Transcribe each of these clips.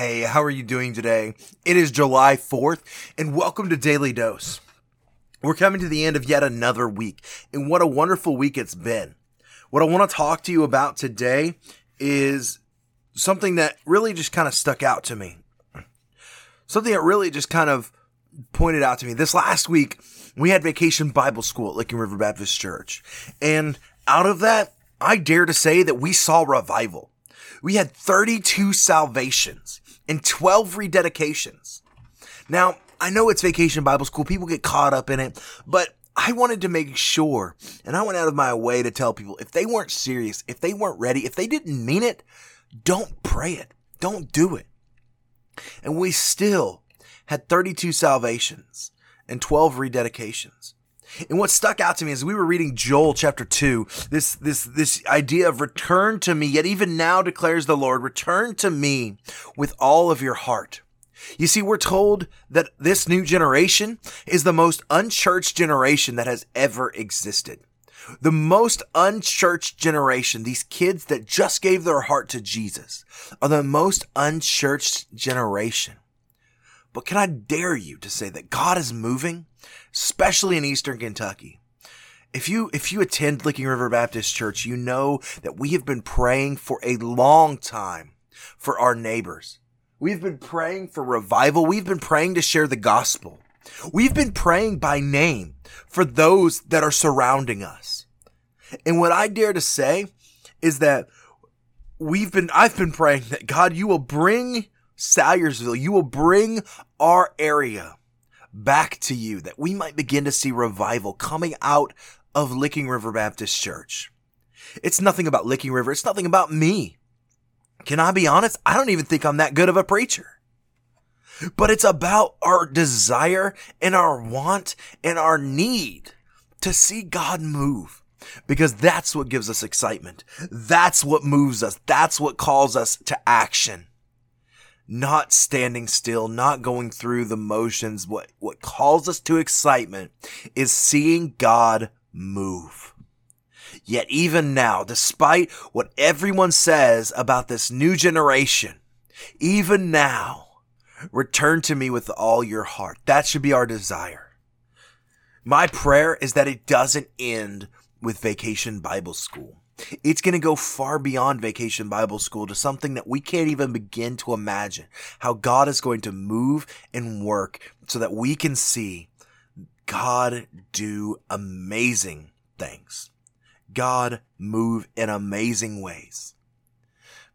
Hey, how are you doing today? It is July 4th, and welcome to Daily Dose. We're coming to the end of yet another week, and what a wonderful week it's been. What I want to talk to you about today is something that really just kind of stuck out to me. Something that really just kind of pointed out to me. This last week, we had vacation Bible school at Licking River Baptist Church, and out of that, I dare to say that we saw revival. We had 32 salvations and 12 rededications. Now, I know it's vacation Bible school. People get caught up in it, but I wanted to make sure, and I went out of my way to tell people if they weren't serious, if they weren't ready, if they didn't mean it, don't pray it. Don't do it. And we still had 32 salvations and 12 rededications. And what stuck out to me as we were reading Joel chapter 2, this this this idea of return to me, yet even now declares the Lord, return to me with all of your heart. You see, we're told that this new generation is the most unchurched generation that has ever existed. The most unchurched generation, these kids that just gave their heart to Jesus, are the most unchurched generation. But can I dare you to say that God is moving, especially in Eastern Kentucky? If you if you attend Licking River Baptist Church, you know that we have been praying for a long time for our neighbors. We've been praying for revival. We've been praying to share the gospel. We've been praying by name for those that are surrounding us. And what I dare to say is that we've been I've been praying that God you will bring Salyersville, you will bring our area back to you that we might begin to see revival coming out of Licking River Baptist Church. It's nothing about Licking River. It's nothing about me. Can I be honest? I don't even think I'm that good of a preacher. But it's about our desire and our want and our need to see God move because that's what gives us excitement. That's what moves us. That's what calls us to action not standing still, not going through the motions. What, what calls us to excitement is seeing God move. Yet even now, despite what everyone says about this new generation, even now, return to me with all your heart. That should be our desire. My prayer is that it doesn't end with vacation Bible school. It's going to go far beyond vacation Bible school to something that we can't even begin to imagine how God is going to move and work so that we can see God do amazing things. God move in amazing ways.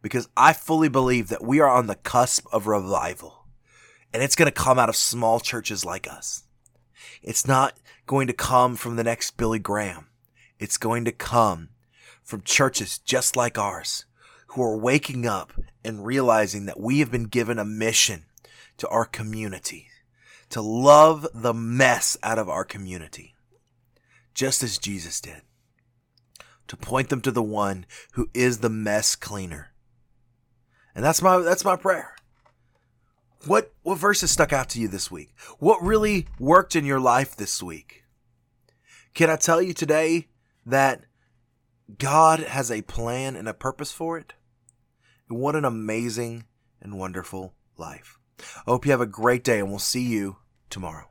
Because I fully believe that we are on the cusp of revival and it's going to come out of small churches like us. It's not going to come from the next Billy Graham. It's going to come from churches just like ours who are waking up and realizing that we have been given a mission to our community to love the mess out of our community, just as Jesus did, to point them to the one who is the mess cleaner. And that's my that's my prayer. What what verses stuck out to you this week? What really worked in your life this week? Can I tell you today that God has a plan and a purpose for it. And what an amazing and wonderful life. I hope you have a great day and we'll see you tomorrow.